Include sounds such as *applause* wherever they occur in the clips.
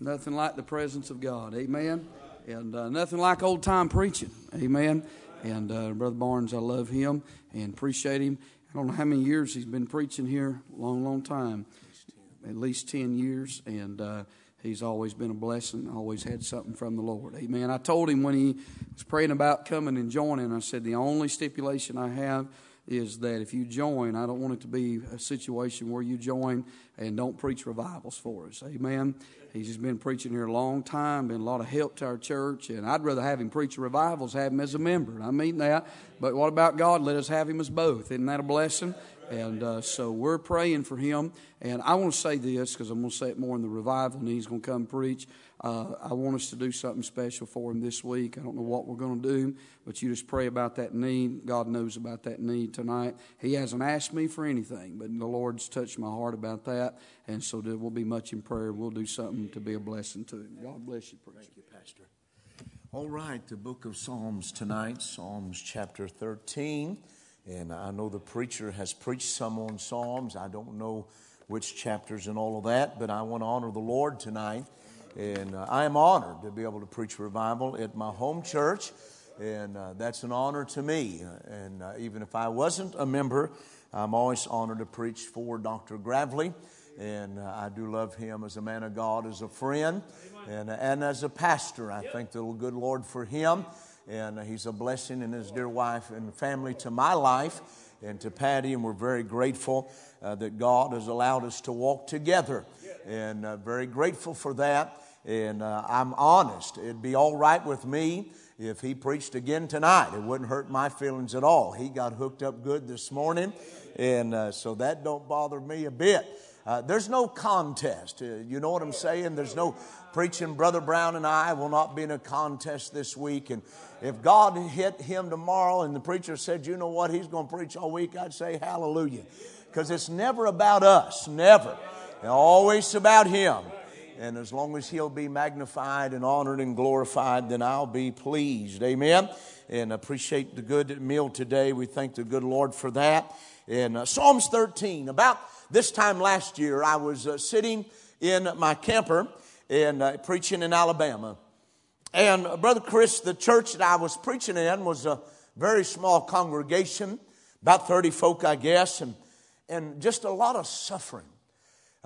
Nothing like the presence of God. Amen. And uh, nothing like old time preaching. Amen. And uh, Brother Barnes, I love him and appreciate him. I don't know how many years he's been preaching here. Long, long time. At least 10 years. And uh, he's always been a blessing, always had something from the Lord. Amen. I told him when he was praying about coming and joining, I said, the only stipulation I have is that if you join, I don't want it to be a situation where you join and don't preach revivals for us. Amen. He's just been preaching here a long time, been a lot of help to our church, and I'd rather have him preach revivals, have him as a member. I mean that. But what about God? Let us have him as both. Isn't that a blessing? And uh, so we're praying for him. And I want to say this because I'm going to say it more in the revival, and he's going to come preach. Uh, I want us to do something special for him this week. I don't know what we're going to do, but you just pray about that need. God knows about that need tonight. He hasn't asked me for anything, but the Lord's touched my heart about that. And so there will be much in prayer. We'll do something to be a blessing to him. God bless you, preacher. Thank you, Pastor. All right, the book of Psalms tonight, Psalms chapter 13. And I know the preacher has preached some on Psalms. I don't know which chapters and all of that, but I want to honor the Lord tonight. And uh, I am honored to be able to preach revival at my home church. And uh, that's an honor to me. And uh, even if I wasn't a member, I'm always honored to preach for Dr. Gravely. And uh, I do love him as a man of God, as a friend, and, and as a pastor. I thank the good Lord for him and he's a blessing and his dear wife and family to my life and to Patty, and we're very grateful uh, that God has allowed us to walk together, and uh, very grateful for that. And uh, I'm honest; it'd be all right with me if he preached again tonight. It wouldn't hurt my feelings at all. He got hooked up good this morning, and uh, so that don't bother me a bit. Uh, there's no contest. Uh, you know what I'm saying? There's no preaching. Brother Brown and I will not be in a contest this week. And if God hit him tomorrow and the preacher said, you know what, he's going to preach all week, I'd say hallelujah. Because it's never about us, never. Always about him. And as long as he'll be magnified and honored and glorified, then I'll be pleased. Amen. And appreciate the good meal today. We thank the good Lord for that. In uh, Psalms 13, about this time last year, I was uh, sitting in my camper and uh, preaching in Alabama. And uh, Brother Chris, the church that I was preaching in was a very small congregation, about 30 folk, I guess, and, and just a lot of suffering.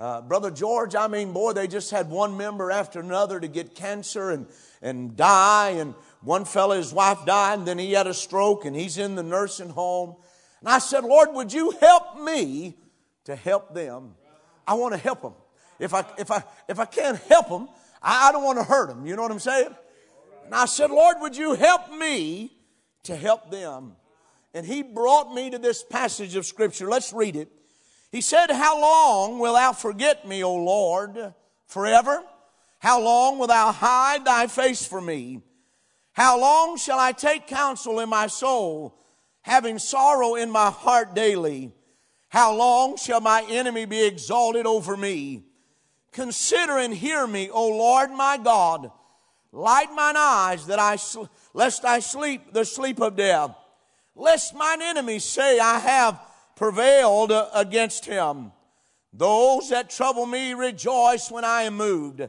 Uh, Brother George, I mean, boy, they just had one member after another to get cancer and, and die. And one fellow, his wife died, and then he had a stroke, and he's in the nursing home. And I said, Lord, would you help me to help them? I want to help them. If I, if I, if I can't help them, I, I don't want to hurt them. You know what I'm saying? And I said, Lord, would you help me to help them? And he brought me to this passage of Scripture. Let's read it. He said, How long wilt thou forget me, O Lord, forever? How long wilt thou hide thy face from me? How long shall I take counsel in my soul, having sorrow in my heart daily? How long shall my enemy be exalted over me? Consider and hear me, O Lord my God. Light mine eyes that I lest I sleep the sleep of death. Lest mine enemies say I have prevailed against him. Those that trouble me rejoice when I am moved.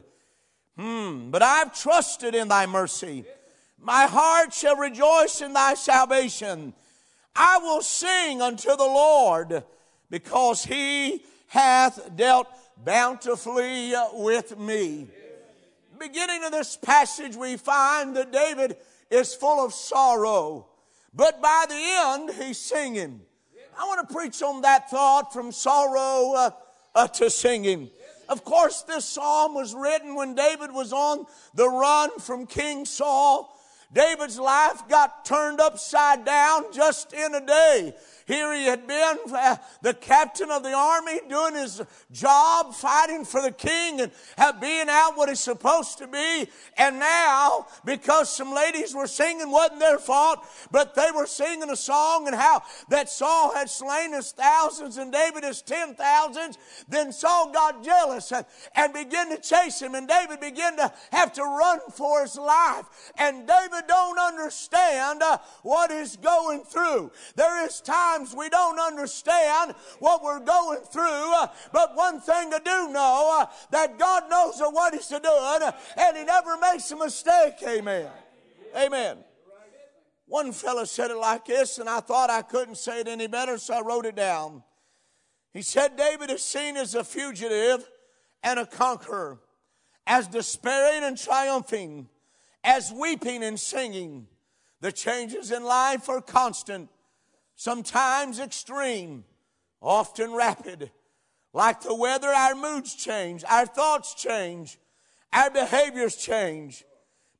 Hmm, but I've trusted in thy mercy. My heart shall rejoice in thy salvation. I will sing unto the Lord because he hath dealt bountifully with me. Beginning of this passage, we find that David is full of sorrow, but by the end, he's singing. I want to preach on that thought from sorrow uh, uh, to singing. Of course, this psalm was written when David was on the run from King Saul. David's life got turned upside down just in a day. Here he had been uh, the captain of the army doing his job, fighting for the king and being out what he's supposed to be. And now, because some ladies were singing, wasn't their fault, but they were singing a song and how that Saul had slain his thousands and David his ten thousands, then Saul got jealous and, and began to chase him and David began to have to run for his life. And David don't understand uh, what he's going through. There is time we don't understand what we're going through, uh, but one thing I do know uh, that God knows what He's doing, and He never makes a mistake. Amen. Amen. One fellow said it like this, and I thought I couldn't say it any better, so I wrote it down. He said, David is seen as a fugitive and a conqueror, as despairing and triumphing, as weeping and singing. The changes in life are constant, sometimes extreme, often rapid. Like the weather, our moods change, our thoughts change, our behaviors change.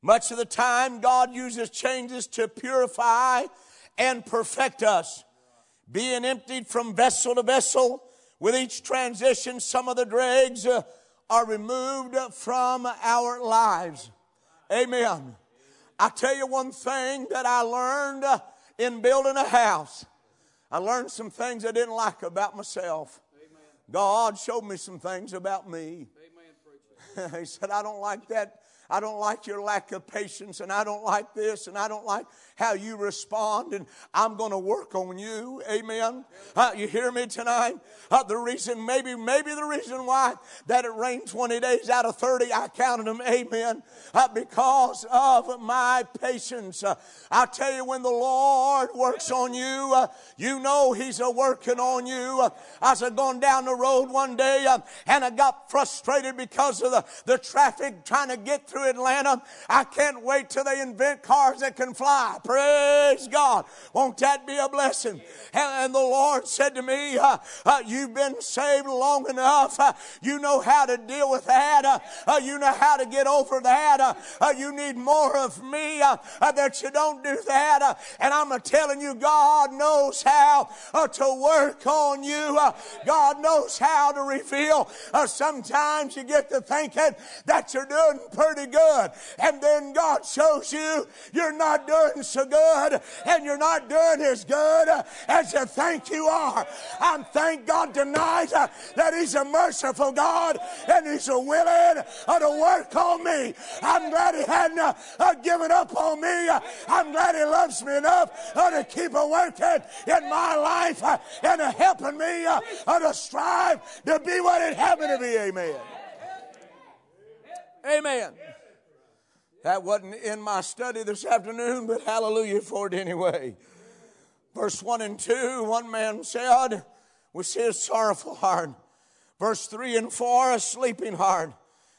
Much of the time, God uses changes to purify and perfect us. Being emptied from vessel to vessel, with each transition, some of the dregs uh, are removed from our lives. Amen. I tell you one thing that I learned uh, in building a house. I learned some things I didn't like about myself. God showed me some things about me. *laughs* he said, I don't like that I don't like your lack of patience, and I don't like this, and I don't like how you respond, and I'm going to work on you. Amen. Uh, you hear me tonight? Uh, the reason, maybe, maybe the reason why that it rained 20 days out of 30, I counted them. Amen. Uh, because of my patience. Uh, I tell you, when the Lord works on you, uh, you know He's a working on you. Uh, I was going down the road one day, and I got frustrated because of the, the traffic trying to get through Atlanta. I can't wait till they invent cars that can fly. Praise God. Won't that be a blessing? And, the Lord said to me, uh, uh, You've been saved long enough. Uh, you know how to deal with that. Uh, uh, you know how to get over that. Uh, you need more of me that you don't do that. and I'm telling you, God knows how to work on you. God knows how to reveal. sometimes you get to thinking that you're doing pretty good. And then God shows you you're not doing so good and you're not doing as good as you think you are. I'm thank God tonight uh, that He's a merciful God and He's a willing uh, to work on me. I'm glad He hadn't uh, given up on me. I'm glad He loves me enough to keep a working in my life and helping me to strive to be what it happened to be. Amen. Amen. That wasn't in my study this afternoon, but hallelujah for it anyway. Verse 1 and 2, one man said, with his sorrowful heart. Verse 3 and 4, a sleeping heart.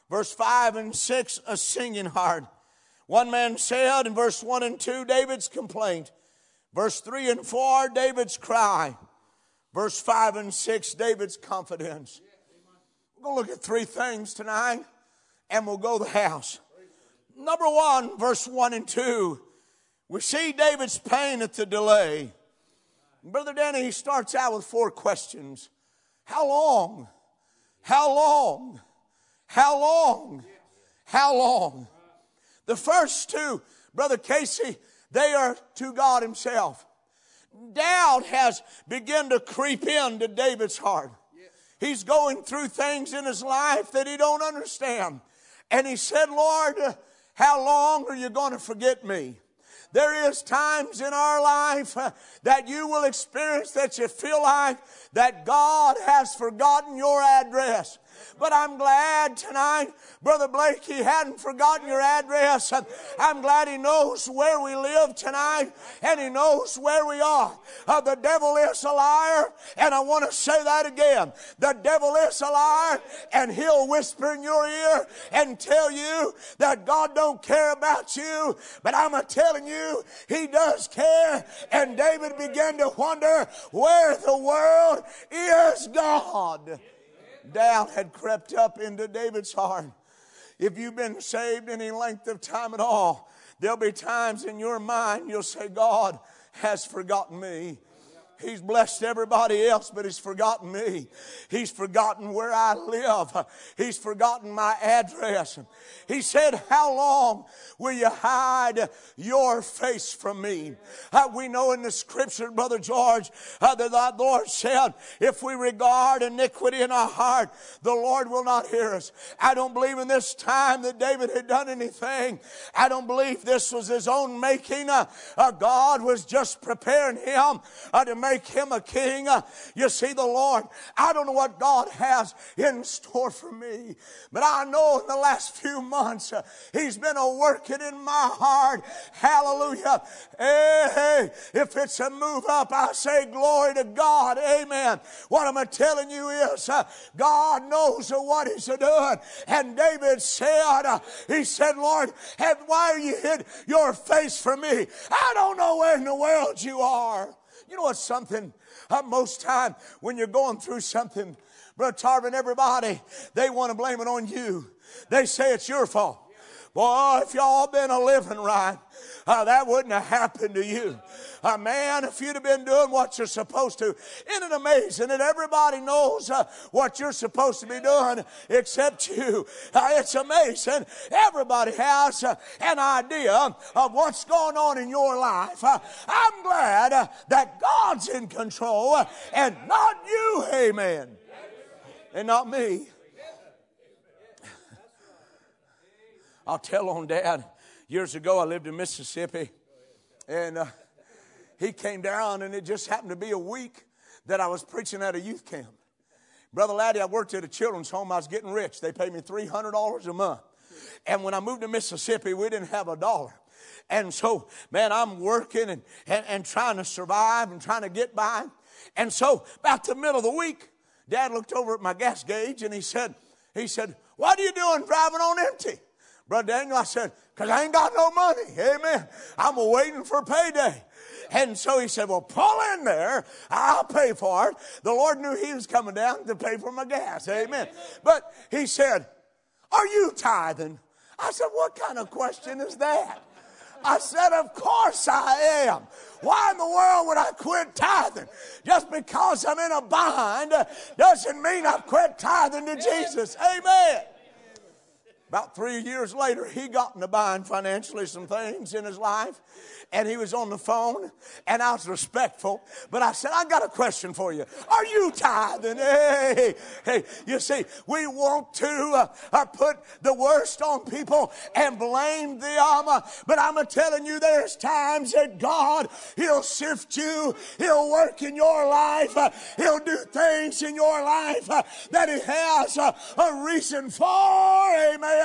Verse 5 and 6, a singing heart. One man said in verse 1 and 2, David's complaint. Verse 3 and 4, David's cry. Verse 5 and 6, David's confidence. We're going to look at three things tonight, and we'll go the house. Number one, verse 1 and 2, we see David's pain at the delay. Brother Danny, he starts out with four questions How long? How long? How long? How long? The first two, Brother Casey, they are to God Himself. Doubt has begun to creep into David's heart. He's going through things in his life that he don't understand. And he said, Lord, how long are you going to forget me? There is times in our life uh, that you will experience that you feel like that God has forgotten your address. But I'm glad tonight, Brother Blake, he hadn't forgotten your address. I'm glad he knows where we live tonight and he knows where we are. Uh, the devil is a liar, and I want to say that again. The devil is a liar, and he'll whisper in your ear and tell you that God don't care about you. But I'm a telling you, he does care. And David began to wonder where the world is God doubt had crept up into David's heart. If you've been saved any length of time at all, there'll be times in your mind you'll say, God has forgotten me. He's blessed everybody else, but he's forgotten me. He's forgotten where I live. He's forgotten my address. He said, How long will you hide your face from me? Uh, we know in the scripture, Brother George, uh, that the Lord said, If we regard iniquity in our heart, the Lord will not hear us. I don't believe in this time that David had done anything. I don't believe this was his own making. Uh, uh God was just preparing him uh, to make him a king. You see, the Lord, I don't know what God has in store for me, but I know in the last few months, He's been a working in my heart. Hallelujah. Hey, hey, if it's a move up, I say glory to God. Amen. What am I telling you is, uh, God knows what He's doing. And David said, uh, He said, Lord, why are you hid your face from me? I don't know where in the world you are. You know what's something? Uh, most time when you're going through something, Brother Tarvin, everybody, they want to blame it on you. They say it's your fault. Boy, if y'all been a living right, uh, that wouldn't have happened to you. Uh, man, if you'd have been doing what you're supposed to, isn't it amazing that everybody knows uh, what you're supposed to be doing except you? Uh, it's amazing. Everybody has uh, an idea of what's going on in your life. Uh, I'm glad that God's in control and not you, amen, and not me. I'll tell on dad. Years ago, I lived in Mississippi, and uh, he came down, and it just happened to be a week that I was preaching at a youth camp. Brother Laddie, I worked at a children's home. I was getting rich. They paid me $300 a month. And when I moved to Mississippi, we didn't have a dollar. And so, man, I'm working and, and, and trying to survive and trying to get by. And so, about the middle of the week, Dad looked over at my gas gauge and he said, he said, what are you doing driving on empty? Brother Daniel, I said, because I ain't got no money. Amen. I'm waiting for payday. And so he said, Well, pull in there. I'll pay for it. The Lord knew he was coming down to pay for my gas. Amen. But he said, Are you tithing? I said, What kind of question is that? I said, Of course I am. Why in the world would I quit tithing? Just because I'm in a bind doesn't mean I've quit tithing to Jesus. Amen. About three years later, he got in a bind financially, some things in his life and he was on the phone, and I was respectful. But I said, I got a question for you. Are you tithing? Hey, hey, you see, we want to uh, uh, put the worst on people and blame them. Uh, but I'm telling you, there's times that God, He'll sift you, He'll work in your life, uh, He'll do things in your life uh, that He has uh, a reason for. Amen.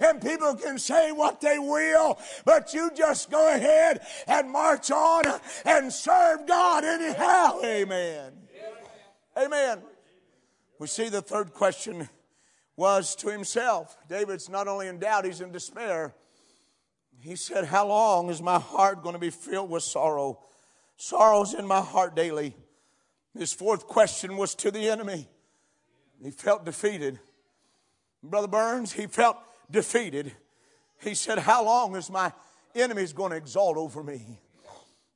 And people can say what they will, but you just go ahead and march on and serve God anyhow. Amen. Amen. We see the third question was to himself. David's not only in doubt, he's in despair. He said, How long is my heart going to be filled with sorrow? Sorrow's in my heart daily. His fourth question was to the enemy. He felt defeated. Brother Burns, he felt defeated. He said, How long is my enemies going to exalt over me.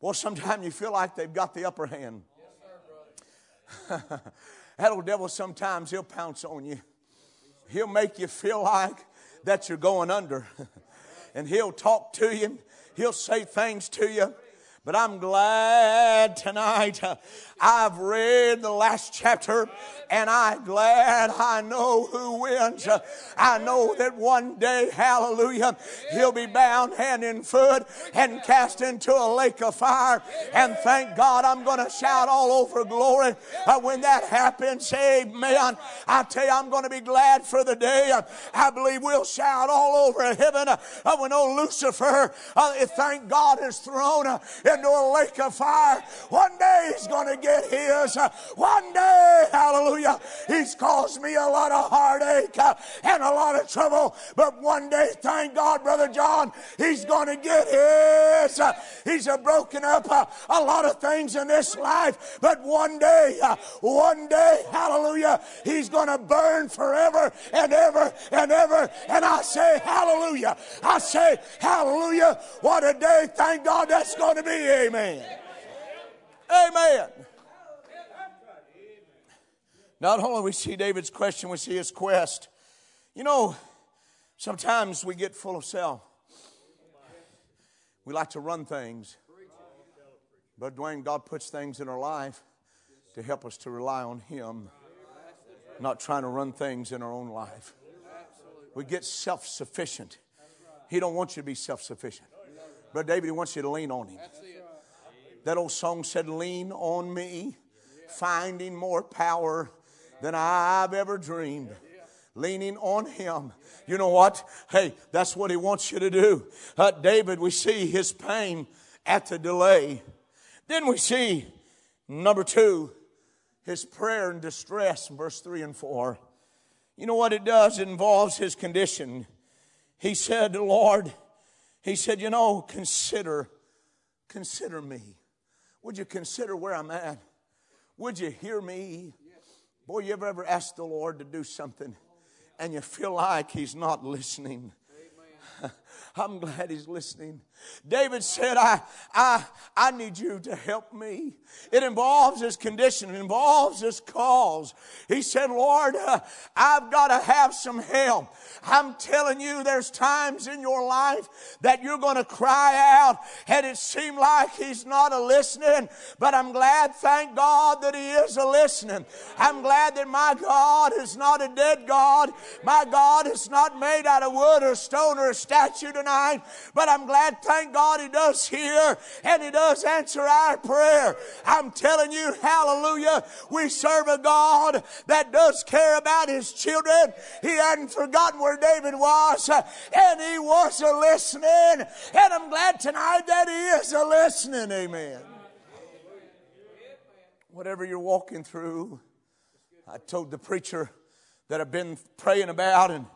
Well, sometimes you feel like they've got the upper hand. *laughs* that old devil, sometimes he'll pounce on you. He'll make you feel like that you're going under. *laughs* and he'll talk to you. He'll say things to you. But I'm glad tonight uh, I've read the last chapter and I'm glad I know who wins. Uh, I know that one day, hallelujah, he'll be bound hand and foot and cast into a lake of fire. And thank God I'm going to shout all over glory uh, when that happens. Amen. I tell you, I'm going to be glad for the day. Uh, I believe we'll shout all over heaven uh, when old Lucifer, uh, thank God, is thrown into a lake of fire. One day he's going to get his. One day, hallelujah, he's caused me a lot of heartache and a lot of trouble. But one day, thank God, Brother John, he's going to get his. He's broken up a lot of things in this life. But one day, one day, hallelujah, he's going to burn forever and ever and ever. And I say, hallelujah. I say, hallelujah. What a day. Thank God that's going to be. Amen. Amen. Not only we see David's question, we see his quest. You know, sometimes we get full of self. We like to run things. But Dwayne, God puts things in our life to help us to rely on Him, not trying to run things in our own life. We get self sufficient. He don't want you to be self sufficient. But David, he wants you to lean on him. That old song said, Lean on me, finding more power than I've ever dreamed. Leaning on Him. You know what? Hey, that's what He wants you to do. Uh, David, we see his pain at the delay. Then we see, number two, his prayer and distress verse 3 and 4. You know what it does? It involves his condition. He said, Lord, he said, you know, consider, consider me. Would you consider where I'm at? Would you hear me? Boy, you ever ever asked the Lord to do something and you feel like he's not listening? *laughs* I'm glad he's listening. David said, I, I, I need you to help me. It involves his condition. It involves his cause. He said, Lord, uh, I've got to have some help. I'm telling you, there's times in your life that you're going to cry out and it seemed like he's not a listening, but I'm glad, thank God, that he is a listening. I'm glad that my God is not a dead God. My God is not made out of wood or stone or a statue tonight, but I'm glad, thank God He does hear and He does answer our prayer. I'm telling you, hallelujah, we serve a God that does care about His children. He hadn't forgotten where David was and He was a listening. And I'm glad tonight that He is a listening. Amen. Whatever you're walking through, I told the preacher that I've been praying about and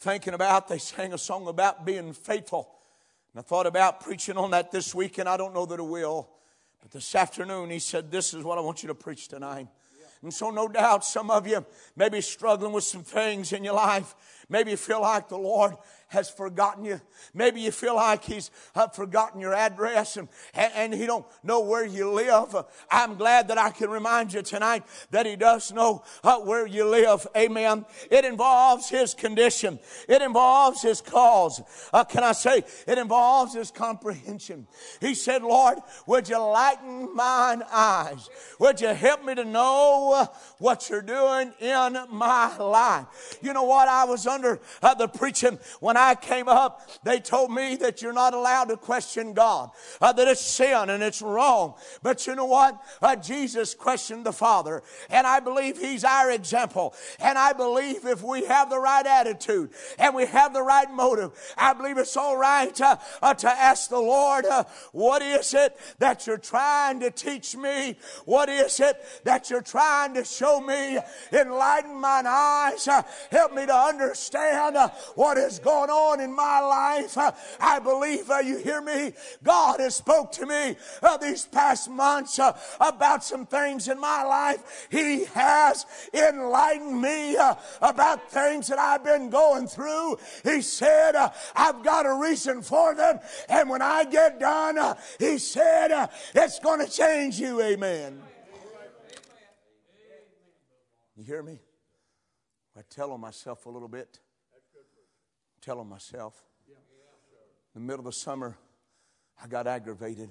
thinking about, they sang a song about being faithful. And I thought about preaching on that this week, and I don't know that it will. But this afternoon, he said, This is what I want you to preach tonight. And so, no doubt, some of you may be struggling with some things in your life. Maybe you feel like the Lord has forgotten you. Maybe you feel like he's uh, forgotten your address and, and, he don't know where you live. I'm glad that I can remind you tonight that he does know uh, where you live. Amen. It involves his condition. It involves his cause. Uh, can I say it involves his comprehension? He said, Lord, would you lighten mine eyes? Would you help me to know uh, what you're doing in my life? You know what? I was under the preaching when when I came up, they told me that you're not allowed to question God, uh, that it's sin and it's wrong. But you know what? Uh, Jesus questioned the Father, and I believe He's our example. And I believe if we have the right attitude and we have the right motive, I believe it's all right uh, uh to ask the Lord, uh, what is it that you're trying to teach me? What is it that you're trying to show me? Enlighten mine eyes. Uh, help me to understand what is going going on in my life. I believe, uh, you hear me? God has spoke to me uh, these past months uh, about some things in my life. He has enlightened me about things that I've been going through. He said, I've got a reason for them. And when I get done, he said, it's going to change you. Amen. You hear me? I tell on myself a little bit telling myself. In the middle of the summer, I got aggravated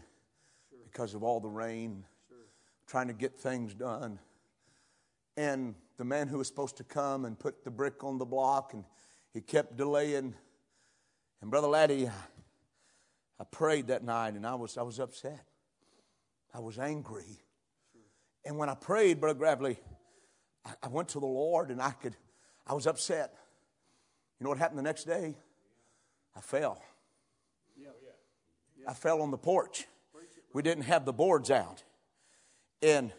because of all the rain, trying to get things done. And the man who was supposed to come and put the brick on the block, and he kept delaying. And Brother Laddie, I prayed that night, and I was, I was upset. I was angry. And when I prayed, Brother Gravely, I, I went to the Lord, and I could, I was upset. You know what happened the next day? I fell. I fell on the porch. We didn't have the boards out. And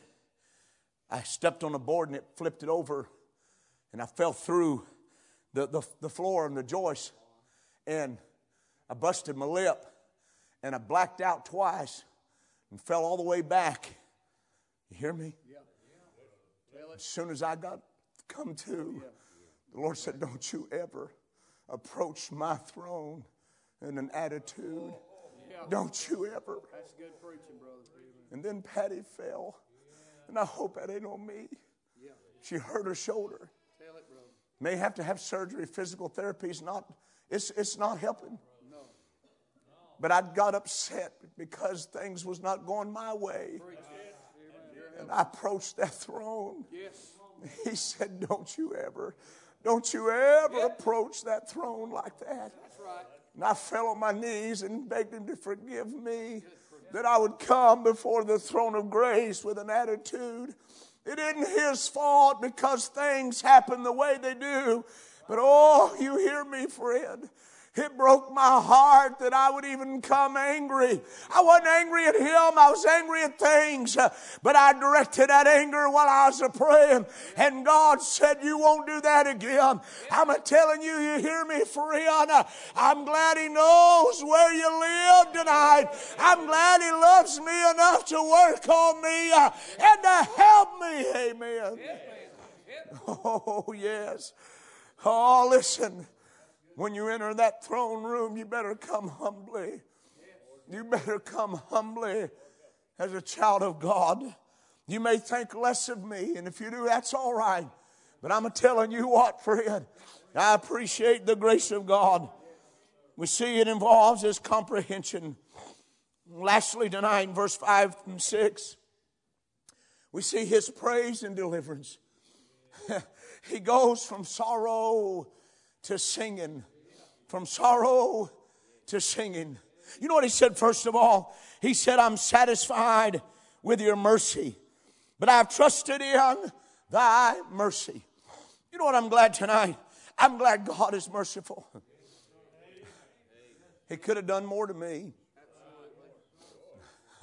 I stepped on a board and it flipped it over. And I fell through the, the, the floor and the joist. And I busted my lip. And I blacked out twice and fell all the way back. You hear me? As soon as I got come to, the Lord said, Don't you ever approach my throne in an attitude. Don't you ever. That's good preaching, brother. And then Patty fell. And I hope that ain't on me. She hurt her shoulder. Tell it, brother. May have to have surgery. Physical therapy is not, it's, it's not helping. No. But I got upset because things was not going my way. And I approached that throne. Yes. He said, Don't you ever, don't you ever approach that throne like that. That's right. And I fell on my knees and begged him to forgive me. that I would come before the throne of grace with an attitude. It isn't his fault because things happen the way they do. But oh, you hear me, friend. It broke my heart that I would even come angry. I wasn't angry at him, I was angry at things. Uh, but I directed that anger while I was praying. And God said, You won't do that again. I'm telling you, you hear me, friend. Uh, I'm glad He knows where you live tonight. I'm glad He loves me enough to work on me uh, and to help me. Amen. *laughs* Oh, yes. Oh, listen. When you enter that throne room, you better come humbly. You better come humbly as a child of God. You may think less of me, and if you do, that's all right. But I'm telling you what, friend, I appreciate the grace of God. We see it involves his comprehension. Lastly, tonight, verse 5 and 6, we see his praise and deliverance. *laughs* he goes from sorrow to singing, from sorrow to singing. You know what he said, first of all? He said, I'm satisfied with your mercy, but I've trusted in thy mercy. You know what I'm glad tonight? I'm glad God is merciful. He could have done more to me.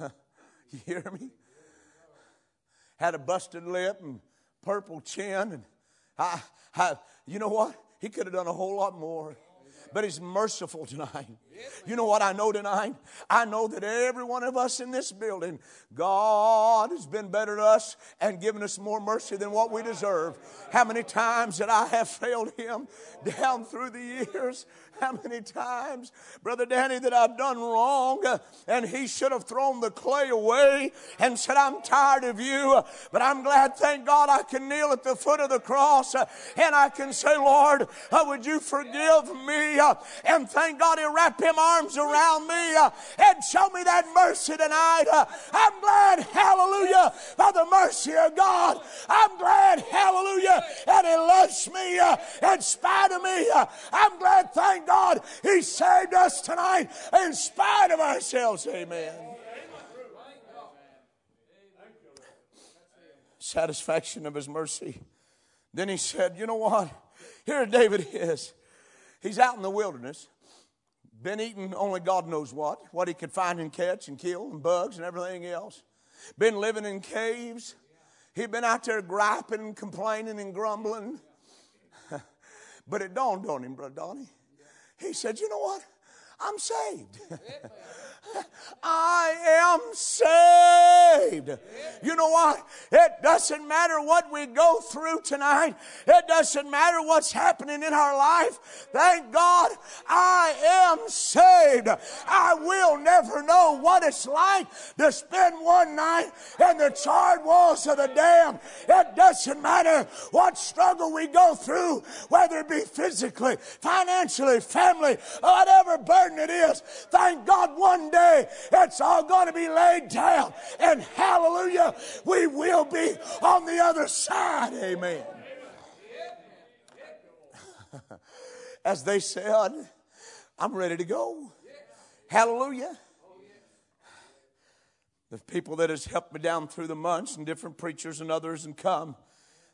*laughs* you hear me? Had a busted lip and purple chin, and I, I you know what? He could have done a whole lot more. But He's merciful tonight. You know what I know tonight? I know that every one of us in this building, God has been better to us and given us more mercy than what we deserve. How many times that I have failed Him down through the years? How many times, Brother Danny, that I've done wrong uh, and he should have thrown the clay away and said, I'm tired of you, but I'm glad, thank God, I can kneel at the foot of the cross uh, and I can say, Lord, uh, would you forgive me? And thank God he wrapped him arms around me and show me that mercy tonight. I'm glad, hallelujah, by the mercy of God. I'm glad, hallelujah, that he loves me in spite of me. I'm glad, thank God He saved us tonight in spite of ourselves. Amen. Satisfaction of His mercy. Then He said, You know what? Here David is. He's out in the wilderness, been eating only God knows what, what he could find and catch and kill, and bugs and everything else. Been living in caves. He'd been out there griping complaining and grumbling. *laughs* but it dawned on him, Brother Donnie. He said, You know what? I'm saved. *laughs* I am saved. You know what? It doesn't matter what we go through tonight. It doesn't matter what's happening in our life. Thank God I am saved. I will never know what it's like to spend one night in the charred walls of the dam. It doesn't matter what struggle we go through, whether it be physically, financially, family, whatever burden it is. Thank God one day it's all going to be laid down. And hallelujah, we will be on the other side. Amen. *laughs* As they said, I'm ready to go. Hallelujah. The people that has helped me down through the months and different preachers and others and come,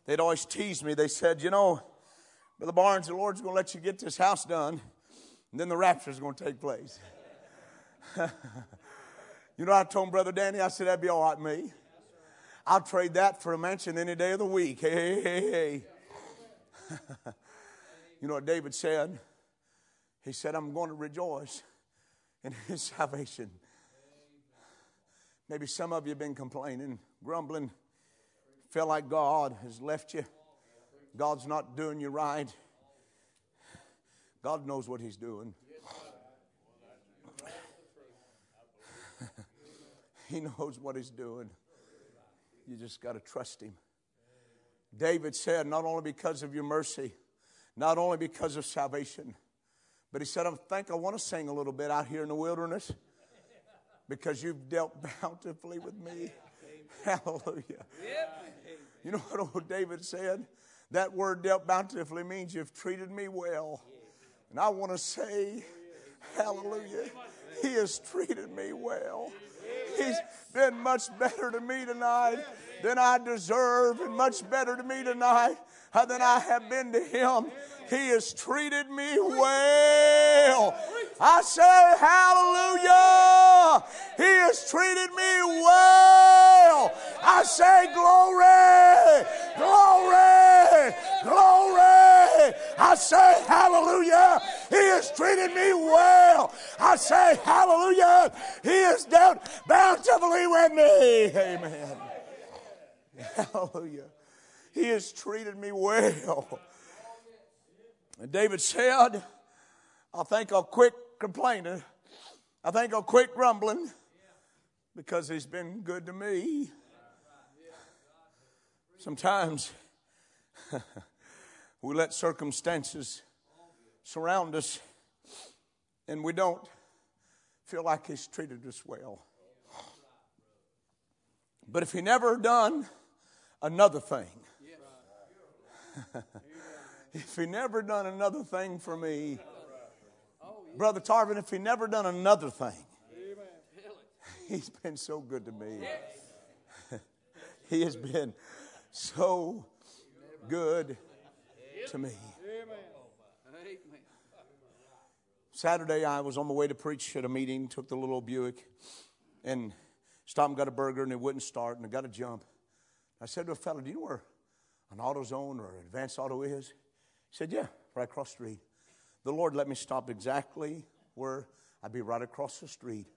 they'd always tease me. They said, you know, Brother Barnes, the Lord's going to let you get this house done, and then the rapture is going to take place. *laughs* you know, I told Brother Danny, I said, that'd be all right me. I'll trade that for a mansion any day of the week. Hey, hey, hey. *laughs* you know what David said? He said, I'm going to rejoice in his *laughs* salvation. Maybe some of you have been complaining, grumbling, feel like God has left you. God's not doing you right. God knows what He's doing. He knows what He's doing. You just got to trust Him. David said, Not only because of your mercy, not only because of salvation, but he said, I think I want to sing a little bit out here in the wilderness because you've dealt *laughs* bountifully with me. Hallelujah. You know what old David said? That word dealt bountifully means you've treated me well. And I want to say, oh, Hallelujah. He has treated me well. He's been much better to me tonight than I deserve, and much better to me tonight uh, than I have been to him. He has treated me well. I say hallelujah. He has treated me well. I say glory, glory, glory. I say hallelujah. He has treated me well. I say hallelujah. He has dealt bountifully with me. Amen. Hallelujah. He has treated me well. And David said, I think I'll quit complaining. I think I'll quit grumbling because he's been good to me. Sometimes *laughs* we let circumstances surround us and we don't feel like he's treated us well. But if he never done another thing, *laughs* if he never done another thing for me, Brother Tarvin, if he never done another thing, *laughs* he's been so good to me. *laughs* he has been so good to me. Saturday, I was on my way to preach at a meeting, took the little Buick, and stopped and got a burger, and it wouldn't start, and I got to jump. I said to a fellow, Do you know where an AutoZone or an advanced auto is? He said, Yeah, right across the street. The Lord let me stop exactly where I'd be right across the street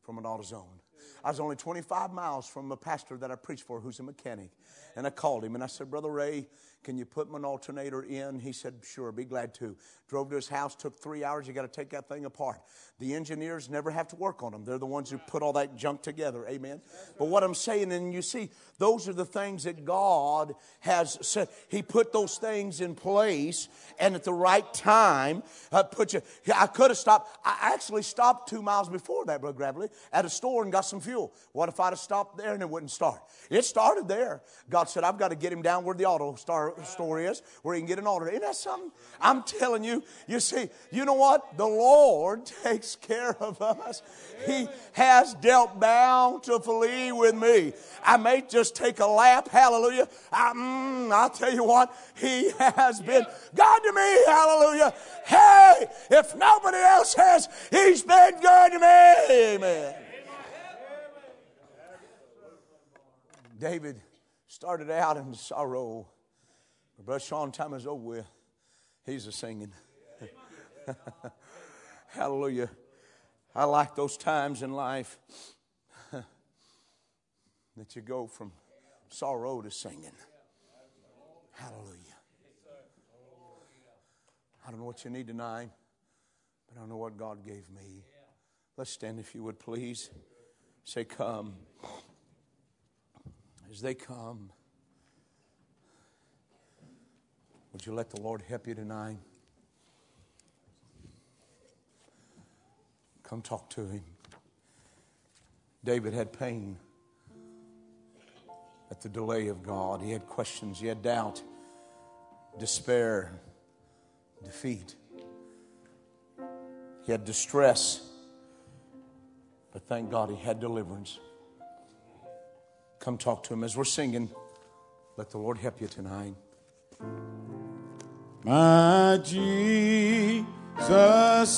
from an AutoZone. I was only 25 miles from a pastor that I preached for who's a mechanic. And I called him and I said, Brother Ray, can you put an alternator in? He said, Sure, be glad to. Drove to his house, took three hours. You got to take that thing apart. The engineers never have to work on them. They're the ones who put all that junk together. Amen. But what I'm saying, and you see, those are the things that God has said. He put those things in place, and at the right time, uh, put you. I could have stopped. I actually stopped two miles before that, Brother Gravely, at a store and got some fuel. What if I'd have stopped there and it wouldn't start? It started there. God said, I've got to get him down where the auto star, store is, where he can get an auto. Isn't that something? I'm telling you, you see, you know what? The Lord *laughs* takes care of us. He has dealt bountifully with me. I may just take a lap, hallelujah. I, mm, I'll tell you what, He has been God to me, hallelujah. Hey, if nobody else has, He's been good to me, amen. David started out in sorrow. But Brother Sean, time is over with. He's a singing. *laughs* Hallelujah. I like those times in life *laughs* that you go from sorrow to singing. Hallelujah. I don't know what you need tonight, but I know what God gave me. Let's stand if you would please. Say, Come. As they come, would you let the Lord help you tonight? Come talk to him. David had pain at the delay of God. He had questions, he had doubt, despair, defeat. He had distress, but thank God he had deliverance. Come talk to him as we're singing. Let the Lord help you tonight. My Jesus,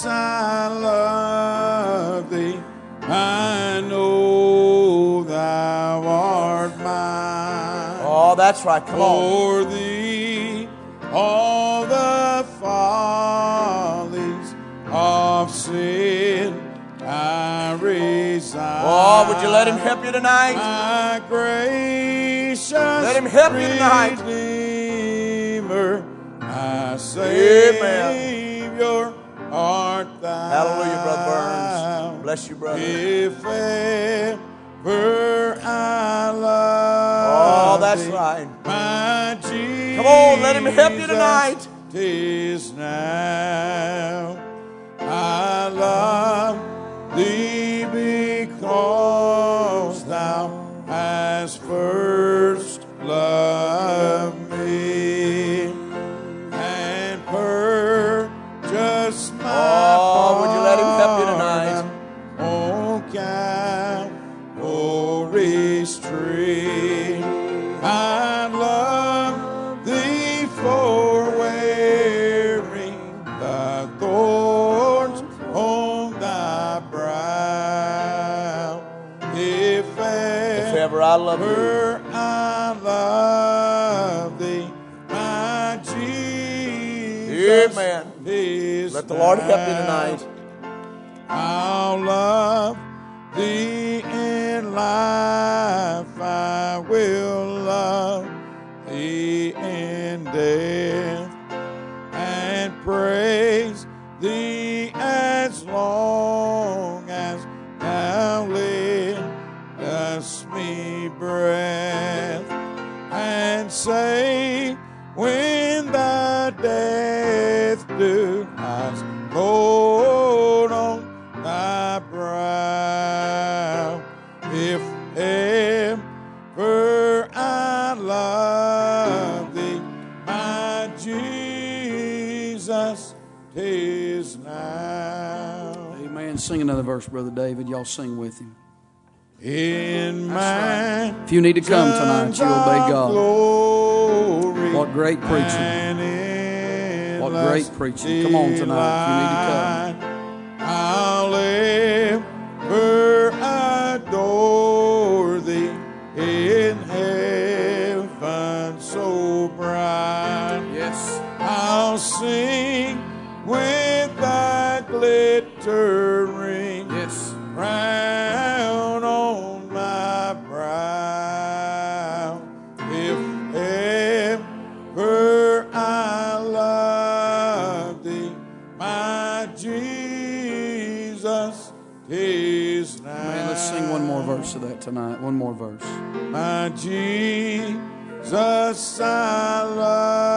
I love thee. I know thou art mine. Oh, that's right. Come on. For thee, all the follies of sin I resign. Oh, would you let him help you tonight? My gracious Let him help you tonight. Savior, art thou. Hallelujah, Brother Burns. Bless you, brother. If ever I oh, love Oh, that's right. my Jesus, Come on, let him help you tonight. Tis now I love I love thee. I love thee, my Jesus. Amen. Let the Lord help you tonight. I'll love thee in life. I will love thee in death and praise verse, Brother David. Y'all sing with him. in my If you need to come tonight, you obey God. What great preaching. What great preaching. Come on tonight if you need to come. I'll ever adore thee in heaven so bright. Yes. I'll sing One more verse. My Jesus, I love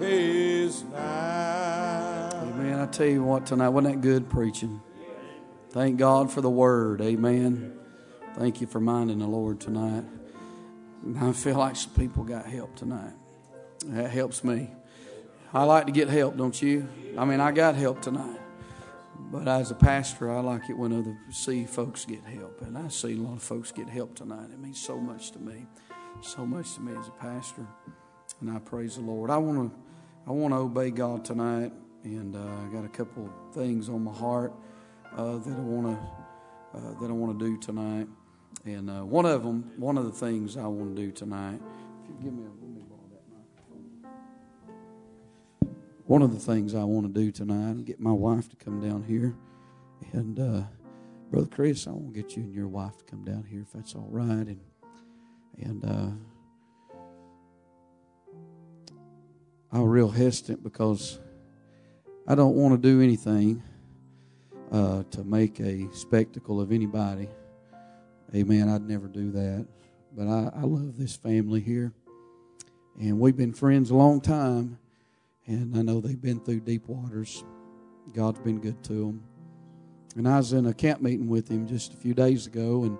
Jesus is now. Amen. I tell you what, tonight, wasn't that good preaching? Thank God for the word. Amen. Thank you for minding the Lord tonight. And I feel like some people got help tonight. That helps me. I like to get help, don't you? I mean, I got help tonight. But as a pastor, I like it when other see folks get help, and I see a lot of folks get help tonight. It means so much to me, so much to me as a pastor, and I praise the Lord. I want to, I want to obey God tonight, and uh, I got a couple things on my heart uh, that I want to, uh, that I want to do tonight, and uh, one of them, one of the things I want to do tonight. If you give me, a, let me borrow that microphone. One of the things I want to do tonight get my wife to come down here. And uh, Brother Chris, I want to get you and your wife to come down here if that's all right. And and I'm real hesitant because I don't want to do anything uh, to make a spectacle of anybody. Amen. I'd never do that. But I, I love this family here. And we've been friends a long time. And I know they've been through deep waters. God's been good to them. And I was in a camp meeting with him just a few days ago, and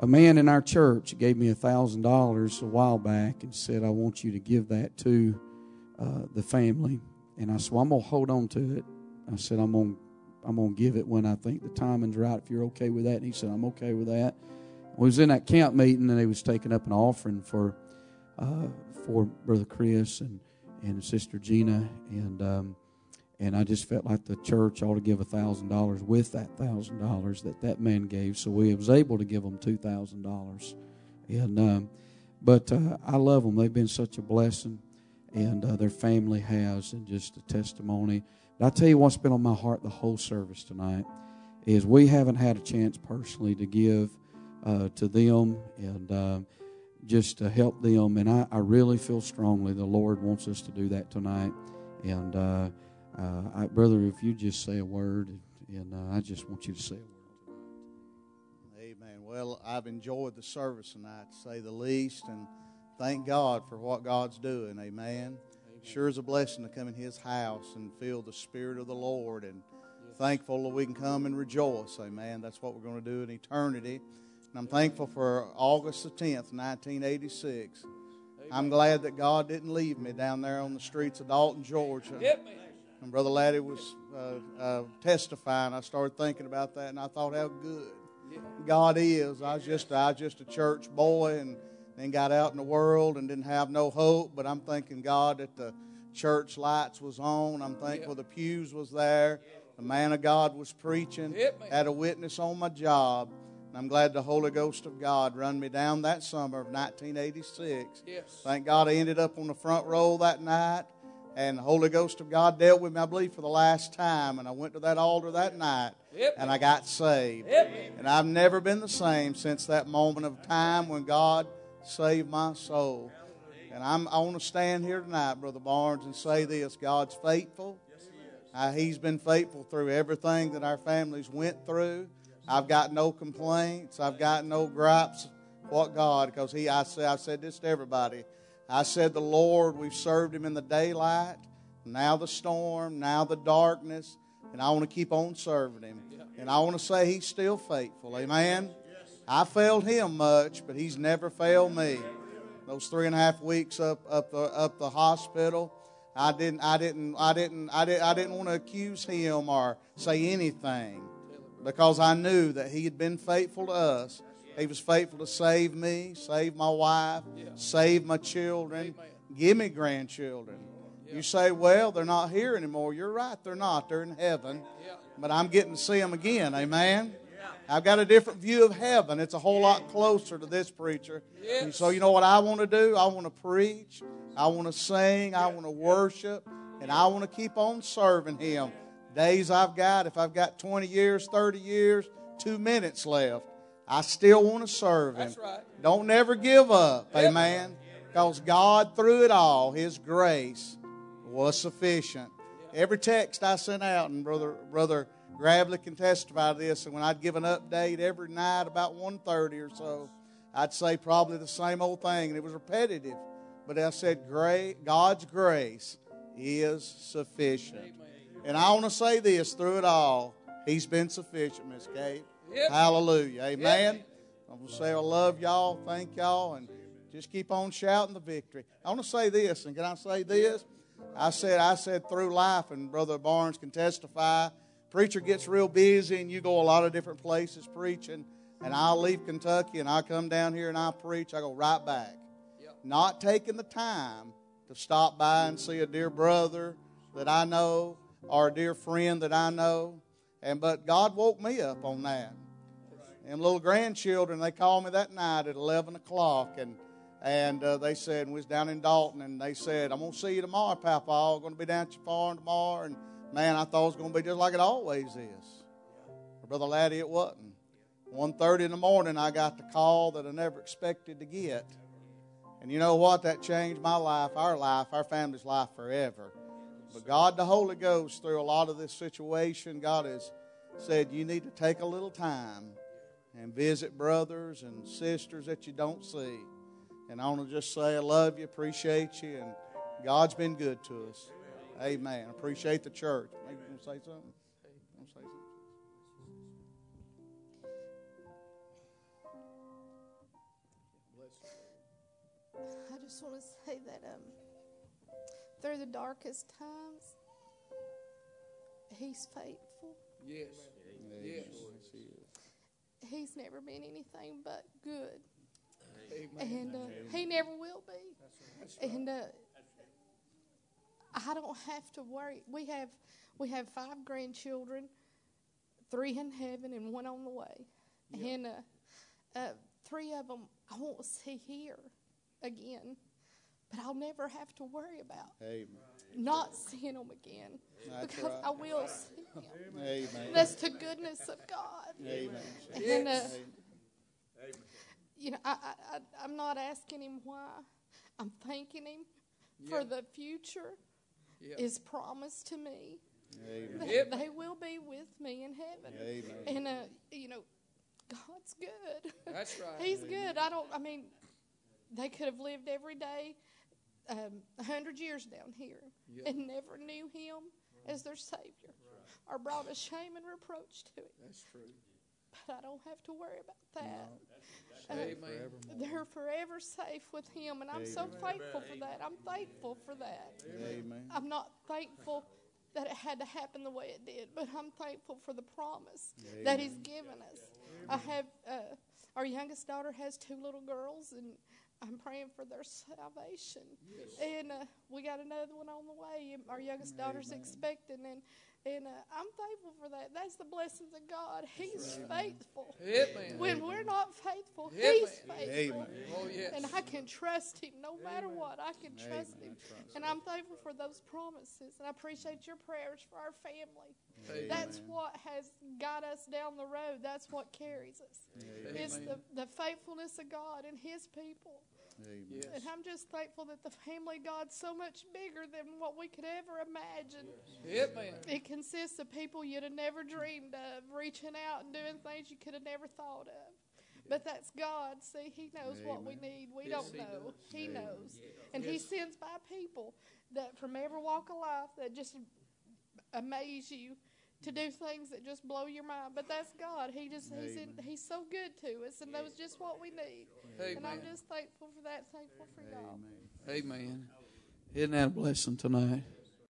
a man in our church gave me a thousand dollars a while back and said, "I want you to give that to uh, the family." And I said, well, "I'm gonna hold on to it." I said, "I'm gonna, I'm gonna give it when I think the timing's right. If you're okay with that." And he said, "I'm okay with that." We was in that camp meeting, and they was taking up an offering for uh, for Brother Chris and and Sister Gina, and um, and I just felt like the church ought to give a thousand dollars with that thousand dollars that that man gave. So we was able to give them two thousand dollars, and um, but uh, I love them. They've been such a blessing, and uh, their family has, and just a testimony. But I tell you what's been on my heart the whole service tonight is we haven't had a chance personally to give uh, to them and. Uh, just to help them. And I, I really feel strongly the Lord wants us to do that tonight. And, uh, uh, I, brother, if you just say a word, and uh, I just want you to say a word. Amen. Well, I've enjoyed the service tonight, to say the least, and thank God for what God's doing. Amen. Sure is a blessing to come in His house and feel the Spirit of the Lord and thankful that we can come and rejoice. Amen. That's what we're going to do in eternity. And I'm thankful for August the 10th, 1986. I'm glad that God didn't leave me down there on the streets of Dalton, Georgia. And Brother Laddie was uh, uh, testifying. I started thinking about that, and I thought how good God is. I was just I was just a church boy, and then got out in the world and didn't have no hope. But I'm thanking God that the church lights was on. I'm thankful the pews was there. The man of God was preaching. Had a witness on my job. And I'm glad the Holy Ghost of God run me down that summer of 1986. Yes. Thank God I ended up on the front row that night. And the Holy Ghost of God dealt with me, I believe, for the last time. And I went to that altar that night Yep. and I got saved. Yep. And I've never been the same since that moment of time when God saved my soul. And I'm, I want to stand here tonight, Brother Barnes, and say this God's faithful. Uh, he's been faithful through everything that our families went through. I've got no complaints. I've got no gripes. What God? Because He, I say, I've said this to everybody. I said, the Lord, we've served Him in the daylight, now the storm, now the darkness, and I want to keep on serving Him. And I want to say He's still faithful. Amen. I failed Him much, but He's never failed me. Those three and a half weeks up up the, up the hospital, I didn't I didn't I didn't I didn't I didn't want to accuse Him or say anything because I knew that He had been faithful to us. He was faithful to save me, save my wife, save my children, give me grandchildren. You say, well, they're not here anymore. You're right, they're not. They're in heaven. But I'm getting to see them again. Amen. I've got a different view of heaven. It's a whole lot closer to this preacher. And so, you know what I want to do? I want to preach. I want to sing. I want to worship. And I want to keep on serving Him. Days I've got, if I've got 20 years, 30 years, two minutes left, I still want to serve Him. That's right. Don't never give up. Amen. Because God, through it all, His grace was sufficient. Every text I sent out, and brother brother Gravely can testify to this. And when I'd give an update every night about 1.30 or so, I'd say probably the same old thing, and it was repetitive. But I said, "Great God's grace is sufficient." And I want to say this through it all, He's been sufficient, Miss Kate. Yep. Hallelujah. Amen. I'm going to say I love y'all, thank y'all, and just keep on shouting the victory. I want to say this, and can I say this? I said, I said through life, and Brother Barnes can testify. Preacher gets real busy, and you go a lot of different places preaching. And I'll leave Kentucky, and I come down here and I preach. I go right back, not taking the time to stop by and see a dear brother that I know or a dear friend that I know. And but God woke me up on that. And little grandchildren, they called me that night at 11 o'clock, and and uh, they said, we was down in Dalton, and they said, I'm going to see you tomorrow, Papa. I'm going to be down at your farm tomorrow. And man, I thought it was going to be just like it always is. But Brother Laddie, it wasn't. 1.30 in the morning, I got the call that I never expected to get. And you know what? That changed my life, our life, our family's life forever. But God, the Holy Ghost, through a lot of this situation, God has said, you need to take a little time and visit brothers and sisters that you don't see. And I want to just say I love you, appreciate you, and God's been good to us. Amen. Appreciate the church. Maybe you want to say something? You want to say something? I just want to say that um, through the darkest times, He's faithful. Yes. Yes. He's never been anything but good. And uh, He never will be. And uh, I don't have to worry. We have we have five grandchildren, three in heaven and one on the way. And uh, uh, three of them I won't see here again, but I'll never have to worry about Amen. not seeing them again That's because right. I will see them. Amen. That's the goodness of God. Amen. And uh, you know, I, I, I, I'm not asking him why. I'm thanking him for the future Yeah. is promised to me. Amen. That They will be with me in heaven. Amen. And, uh, you know, God's good. That's right. He's good. I don't, I mean, they could have lived every day um, a hundred years down here and never knew Him as their Savior, or brought a shame and reproach to it. That's true. But I don't have to worry about that. Uh, they're forever safe with Him, and I'm so thankful for that. I'm thankful for that. Amen. I'm not thankful that it had to happen the way it did, but I'm thankful for the promise that He's given us. I have uh, our youngest daughter has two little girls, and I'm praying for their salvation. And uh, we got another one on the way. Our youngest daughter's expecting, and and uh, I'm thankful for that. That's the blessings of God. He's faithful. Amen. When we're not faithful, Amen. He's faithful. Amen. Oh, yes. And I can trust him no matter what. I can trust him. And I'm thankful for those promises. And I appreciate your prayers for our family. That's what has got us down the road. That's what carries us. It's the, the faithfulness of God and his people. Amen. And I'm just thankful that the family of God's so much bigger than what we could ever imagine. Amen. It consists of people you'd have never dreamed of, reaching out and doing things you could have never thought of. But that's God. See, He knows what we need. We Yes, don't He know. does. He knows. And He sends by people that from every walk of life that just amaze you to do things that just blow your mind. But that's God. He just he's in, He's so good to us and knows just what we need. And I'm Amen. just thankful for that. Thankful for y'all. Amen. Isn't that a blessing tonight?